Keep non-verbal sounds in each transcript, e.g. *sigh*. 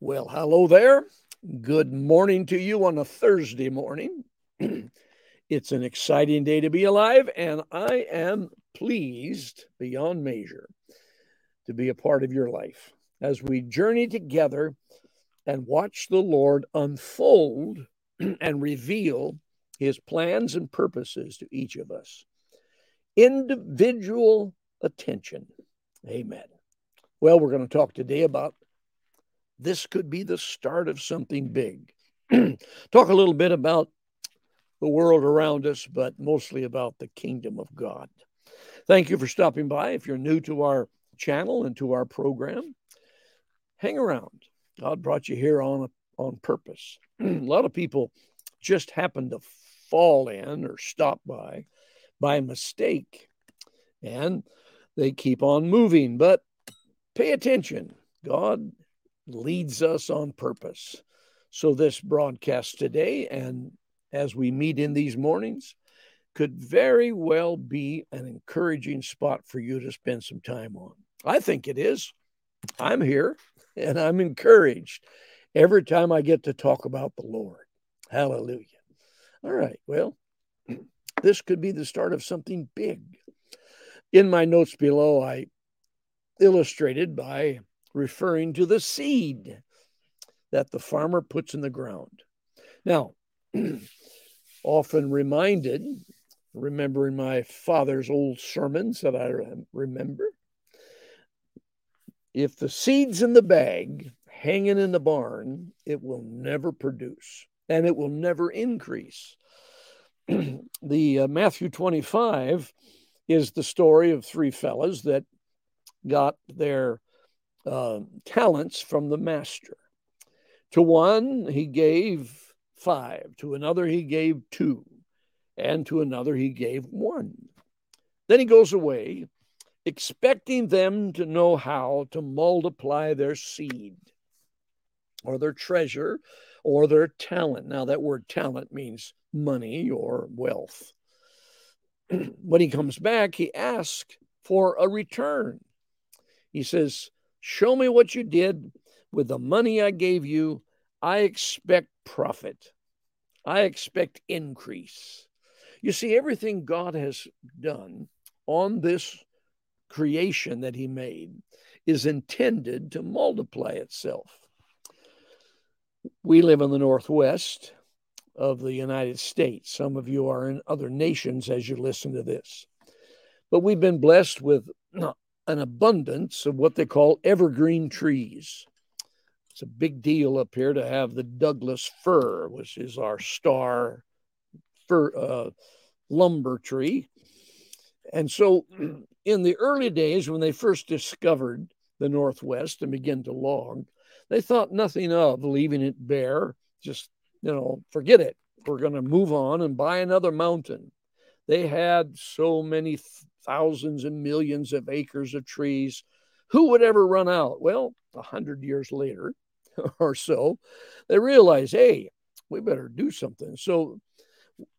Well, hello there. Good morning to you on a Thursday morning. *clears throat* it's an exciting day to be alive, and I am pleased beyond measure to be a part of your life as we journey together and watch the Lord unfold *clears throat* and reveal his plans and purposes to each of us. Individual attention. Amen. Well, we're going to talk today about this could be the start of something big. *clears throat* Talk a little bit about the world around us, but mostly about the kingdom of God. Thank you for stopping by. If you're new to our channel and to our program, hang around. God brought you here on on purpose. *clears throat* a lot of people just happen to fall in or stop by by mistake, and they keep on moving. But pay attention. God leads us on purpose. So, this broadcast today, and as we meet in these mornings, could very well be an encouraging spot for you to spend some time on. I think it is. I'm here and I'm encouraged every time I get to talk about the Lord. Hallelujah. All right. Well, this could be the start of something big. In my notes below, I illustrated by referring to the seed that the farmer puts in the ground. Now, *clears throat* often reminded, remembering my father's old sermons that I remember, if the seed's in the bag hanging in the barn, it will never produce and it will never increase. *clears throat* the uh, Matthew 25 is the story of three fellas that got their uh, talents from the master. To one, he gave five, to another, he gave two, and to another, he gave one. Then he goes away, expecting them to know how to multiply their seed or their treasure or their talent. Now, that word talent means money or wealth. *clears throat* when he comes back, he asks for a return. He says, Show me what you did with the money I gave you. I expect profit. I expect increase. You see, everything God has done on this creation that He made is intended to multiply itself. We live in the Northwest of the United States. Some of you are in other nations as you listen to this. But we've been blessed with an abundance of what they call evergreen trees. It's a big deal up here to have the Douglas fir, which is our star fir uh, lumber tree. And so, *clears throat* in the early days, when they first discovered the Northwest and began to log, they thought nothing of leaving it bare. Just, you know, forget it. We're going to move on and buy another mountain. They had so many thousands and millions of acres of trees. Who would ever run out? Well, a hundred years later *laughs* or so, they realize, hey, we better do something. So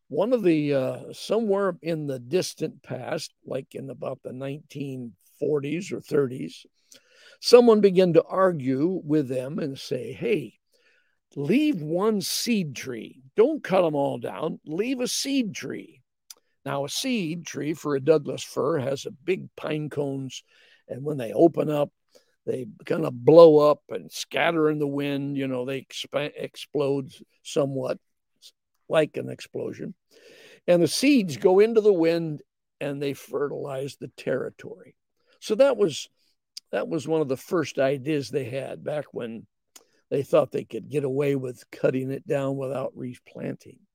one of the uh, somewhere in the distant past, like in about the 1940s or 30s, someone began to argue with them and say, hey, leave one seed tree. Don't cut them all down. Leave a seed tree. Now, a seed tree for a Douglas fir has a big pine cones, and when they open up, they kind of blow up and scatter in the wind. You know, they exp- explode somewhat like an explosion. And the seeds go into the wind and they fertilize the territory. So that was that was one of the first ideas they had back when they thought they could get away with cutting it down without replanting.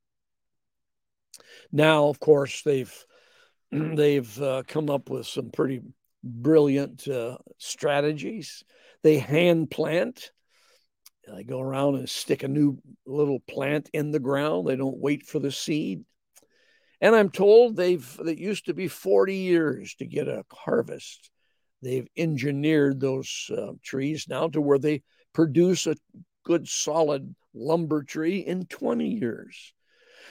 Now, of course, they've *clears throat* they've uh, come up with some pretty brilliant uh, strategies. They hand plant. They go around and stick a new little plant in the ground. They don't wait for the seed. And I'm told they've it used to be 40 years to get a harvest. They've engineered those uh, trees now to where they produce a good solid lumber tree in 20 years.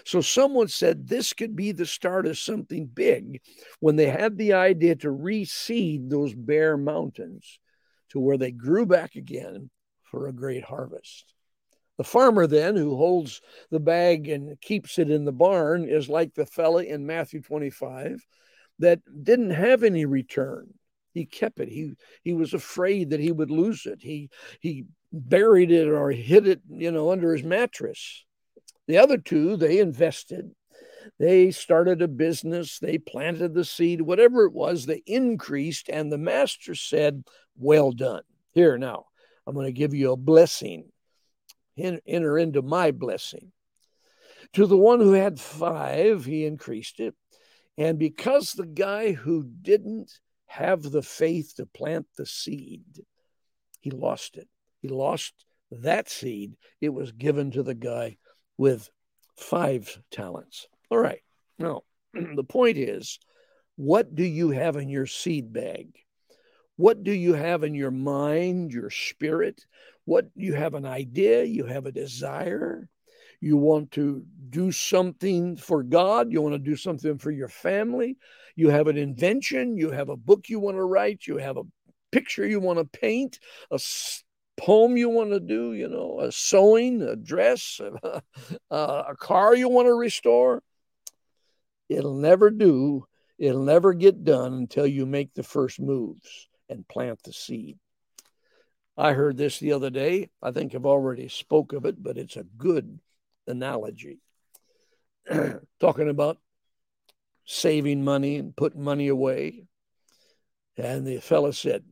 So someone said this could be the start of something big when they had the idea to reseed those bare mountains to where they grew back again for a great harvest. The farmer, then, who holds the bag and keeps it in the barn, is like the fella in Matthew 25 that didn't have any return. He kept it. He he was afraid that he would lose it. He he buried it or hid it, you know, under his mattress. The other two, they invested. They started a business, they planted the seed, whatever it was, they increased, and the master said, Well done. Here now, I'm going to give you a blessing enter into my blessing. To the one who had five, he increased it. And because the guy who didn't have the faith to plant the seed, he lost it. He lost that seed. It was given to the guy with five talents. All right. Now, *clears throat* the point is what do you have in your seed bag? What do you have in your mind, your spirit? What you have an idea, you have a desire, you want to do something for God, you want to do something for your family, you have an invention, you have a book you want to write, you have a picture you want to paint, a poem you want to do, you know, a sewing, a dress, *laughs* a, a car you want to restore. It'll never do, it'll never get done until you make the first moves and plant the seed. I heard this the other day. I think I've already spoke of it, but it's a good analogy. *clears throat* Talking about saving money and putting money away. And the fellow said,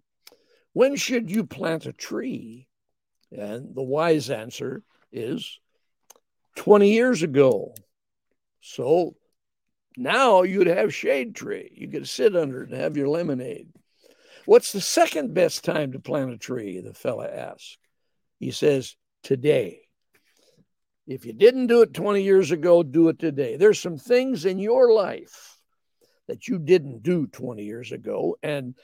When should you plant a tree? And the wise answer is 20 years ago. So now you'd have shade tree. You could sit under it and have your lemonade. What's the second best time to plant a tree? The fella asks. He says, Today. If you didn't do it 20 years ago, do it today. There's some things in your life that you didn't do 20 years ago. And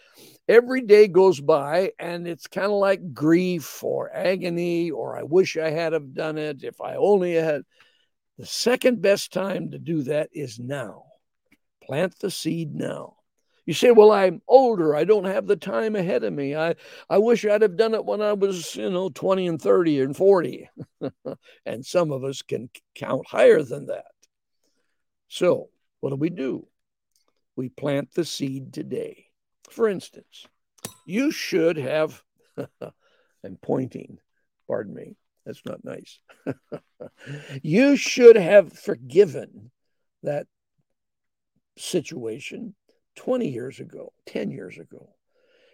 every day goes by and it's kind of like grief or agony or I wish I had have done it. If I only had. The second best time to do that is now. Plant the seed now. You say, well, I'm older. I don't have the time ahead of me. I, I wish I'd have done it when I was, you know, 20 and 30 and 40. *laughs* and some of us can count higher than that. So, what do we do? We plant the seed today. For instance, you should have, *laughs* I'm pointing, pardon me, that's not nice. *laughs* you should have forgiven that situation 20 years ago, 10 years ago.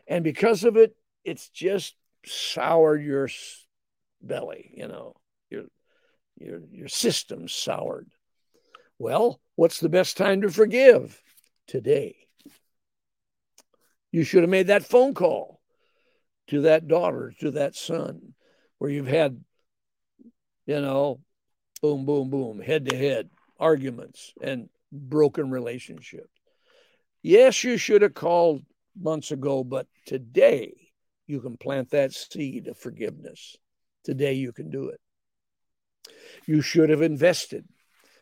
And because of it, it's just soured your belly, you know, your, your, your system's soured. Well, what's the best time to forgive? Today. You should have made that phone call to that daughter, to that son, where you've had, you know, boom, boom, boom, head to head arguments and broken relationships. Yes, you should have called months ago, but today you can plant that seed of forgiveness. Today you can do it. You should have invested.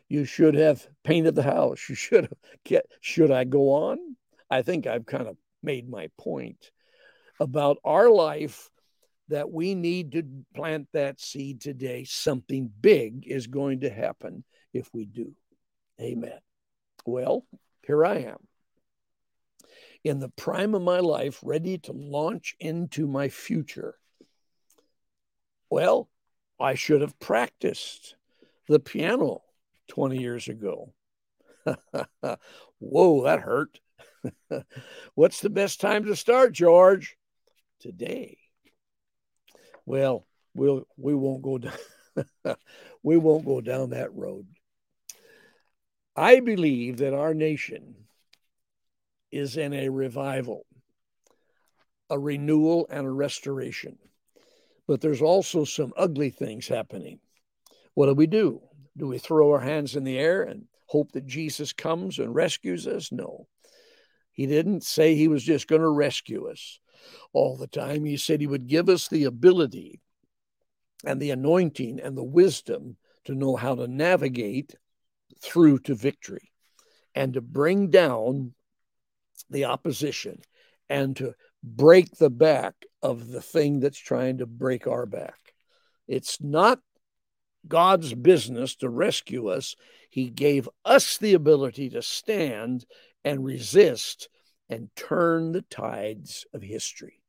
You should have painted the house. You should have *laughs* get should I go on? I think I've kind of made my point about our life that we need to plant that seed today. Something big is going to happen if we do. Amen. Well, here I am in the prime of my life, ready to launch into my future. Well, I should have practiced the piano 20 years ago. *laughs* Whoa, that hurt. *laughs* What's the best time to start, George? Today. Well, we'll we won't go down *laughs* we won't go down that road. I believe that our nation is in a revival, a renewal, and a restoration. But there's also some ugly things happening. What do we do? Do we throw our hands in the air and hope that Jesus comes and rescues us? No. He didn't say he was just going to rescue us all the time. He said he would give us the ability and the anointing and the wisdom to know how to navigate through to victory and to bring down the opposition and to break the back of the thing that's trying to break our back. It's not God's business to rescue us. He gave us the ability to stand and resist and turn the tides of history.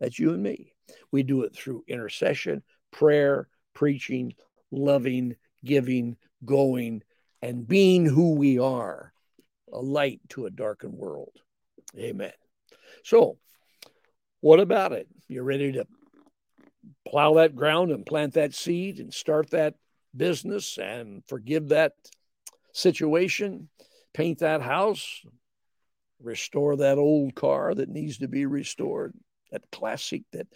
That's you and me. We do it through intercession, prayer, preaching, loving, giving, going, and being who we are a light to a darkened world. Amen. So, what about it? You're ready to plow that ground and plant that seed and start that business and forgive that situation, paint that house, restore that old car that needs to be restored, that classic that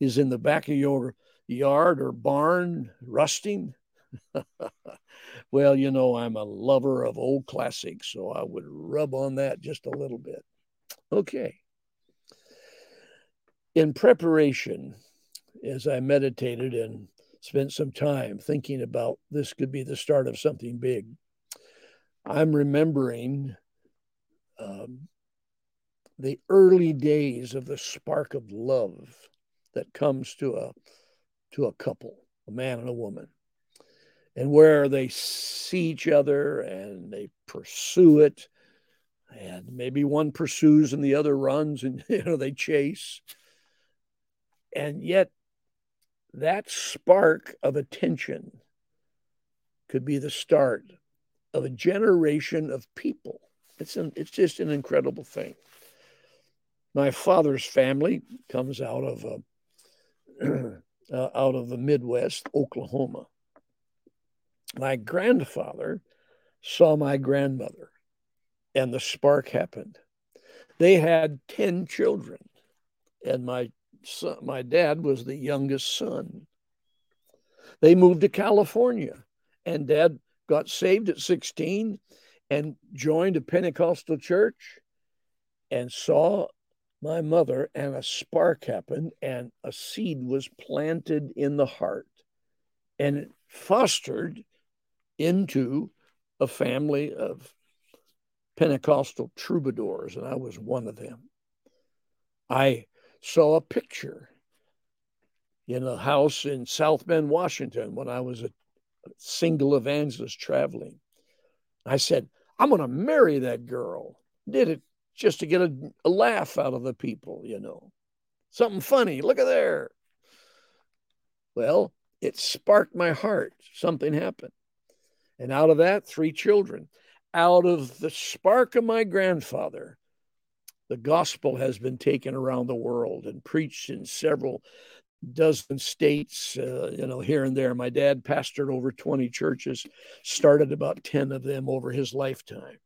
is in the back of your yard or barn rusting. *laughs* well, you know, I'm a lover of old classics, so I would rub on that just a little bit. Okay. In preparation, as I meditated and spent some time thinking about this could be the start of something big, I'm remembering um, the early days of the spark of love that comes to a to a couple, a man and a woman, and where they see each other and they pursue it, and maybe one pursues and the other runs, and *laughs* you know they chase, and yet that spark of attention could be the start of a generation of people. It's an, it's just an incredible thing. My father's family comes out of a, *clears throat* uh, out of the Midwest, Oklahoma. My grandfather saw my grandmother, and the spark happened. They had 10 children, and my son, my dad was the youngest son. They moved to California, and dad got saved at 16 and joined a Pentecostal church and saw my mother, and a spark happened, and a seed was planted in the heart, and it fostered into a family of Pentecostal troubadours, and I was one of them. I saw a picture in a house in South Bend, Washington, when I was a single evangelist traveling. I said, I'm going to marry that girl. Did it just to get a, a laugh out of the people, you know. Something funny. Look at there. Well, it sparked my heart. Something happened. And out of that, three children. Out of the spark of my grandfather, the gospel has been taken around the world and preached in several dozen states, uh, you know, here and there. My dad pastored over 20 churches, started about 10 of them over his lifetime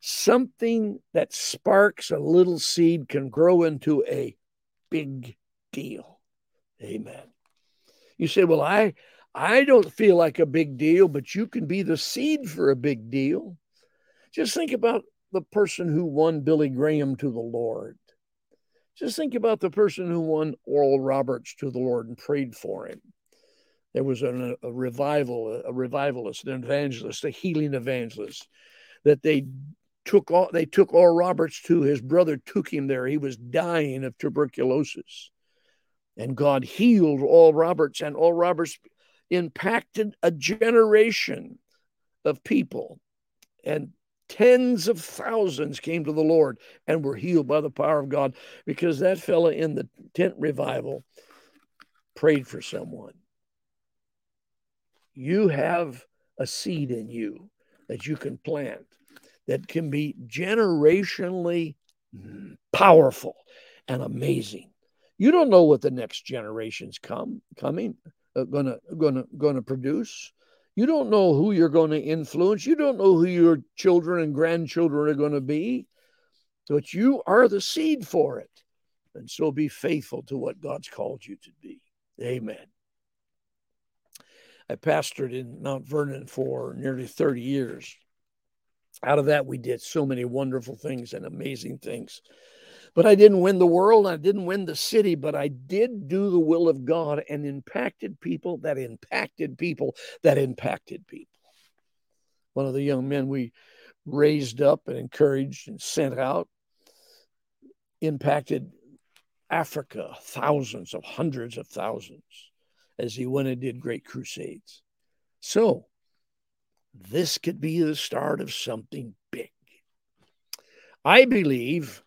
something that sparks a little seed can grow into a big deal. Amen. You say, well, I I don't feel like a big deal, but you can be the seed for a big deal. Just think about the person who won Billy Graham to the Lord. Just think about the person who won Oral Roberts to the Lord and prayed for him. There was a, a revival, a revivalist, an evangelist, a healing evangelist that they took all they took Oral Roberts to his brother took him there. He was dying of tuberculosis. And God healed Oral Roberts, and Oral Roberts impacted a generation of people. And tens of thousands came to the Lord and were healed by the power of God because that fella in the tent revival prayed for someone. You have a seed in you that you can plant that can be generationally powerful and amazing. You don't know what the next generations come coming uh, gonna gonna gonna produce. You don't know who you're going to influence. You don't know who your children and grandchildren are going to be. But you are the seed for it. And so be faithful to what God's called you to be. Amen. I pastored in Mount Vernon for nearly 30 years out of that, we did so many wonderful things and amazing things. But I didn't win the world. I didn't win the city, but I did do the will of God and impacted people that impacted people that impacted people. One of the young men we raised up and encouraged and sent out impacted Africa, thousands of hundreds of thousands, as he went and did great crusades. So, this could be the start of something big. I believe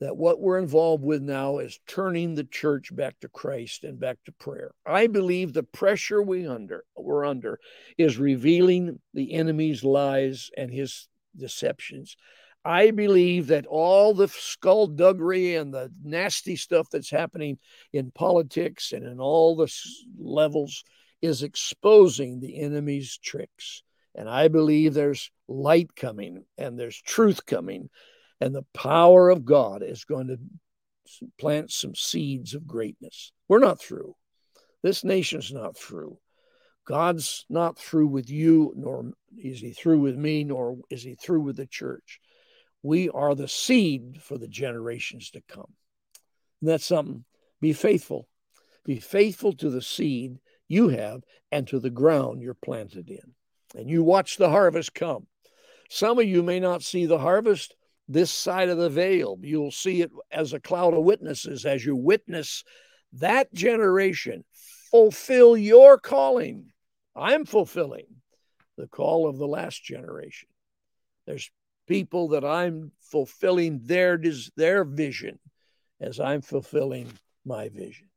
that what we're involved with now is turning the church back to Christ and back to prayer. I believe the pressure we under we're under is revealing the enemy's lies and his deceptions. I believe that all the skullduggery and the nasty stuff that's happening in politics and in all the levels is exposing the enemy's tricks. And I believe there's light coming and there's truth coming and the power of God is going to plant some seeds of greatness. We're not through. This nation's not through. God's not through with you, nor is he through with me, nor is he through with the church. We are the seed for the generations to come. And that's something. Be faithful. Be faithful to the seed you have and to the ground you're planted in. And you watch the harvest come. Some of you may not see the harvest, this side of the veil. You'll see it as a cloud of witnesses as you witness that generation fulfill your calling. I'm fulfilling the call of the last generation. There's people that I'm fulfilling their their vision as I'm fulfilling my vision.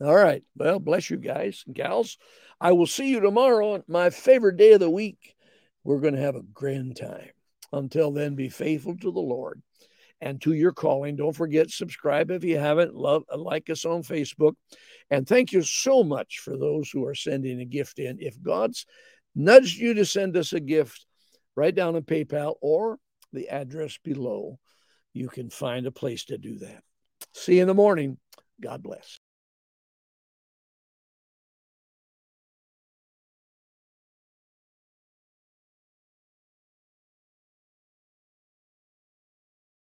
All right. Well, bless you guys and gals. I will see you tomorrow, my favorite day of the week. We're going to have a grand time. Until then, be faithful to the Lord and to your calling. Don't forget, subscribe if you haven't. Love, like us on Facebook. And thank you so much for those who are sending a gift in. If God's nudged you to send us a gift, write down a PayPal or the address below. You can find a place to do that. See you in the morning. God bless.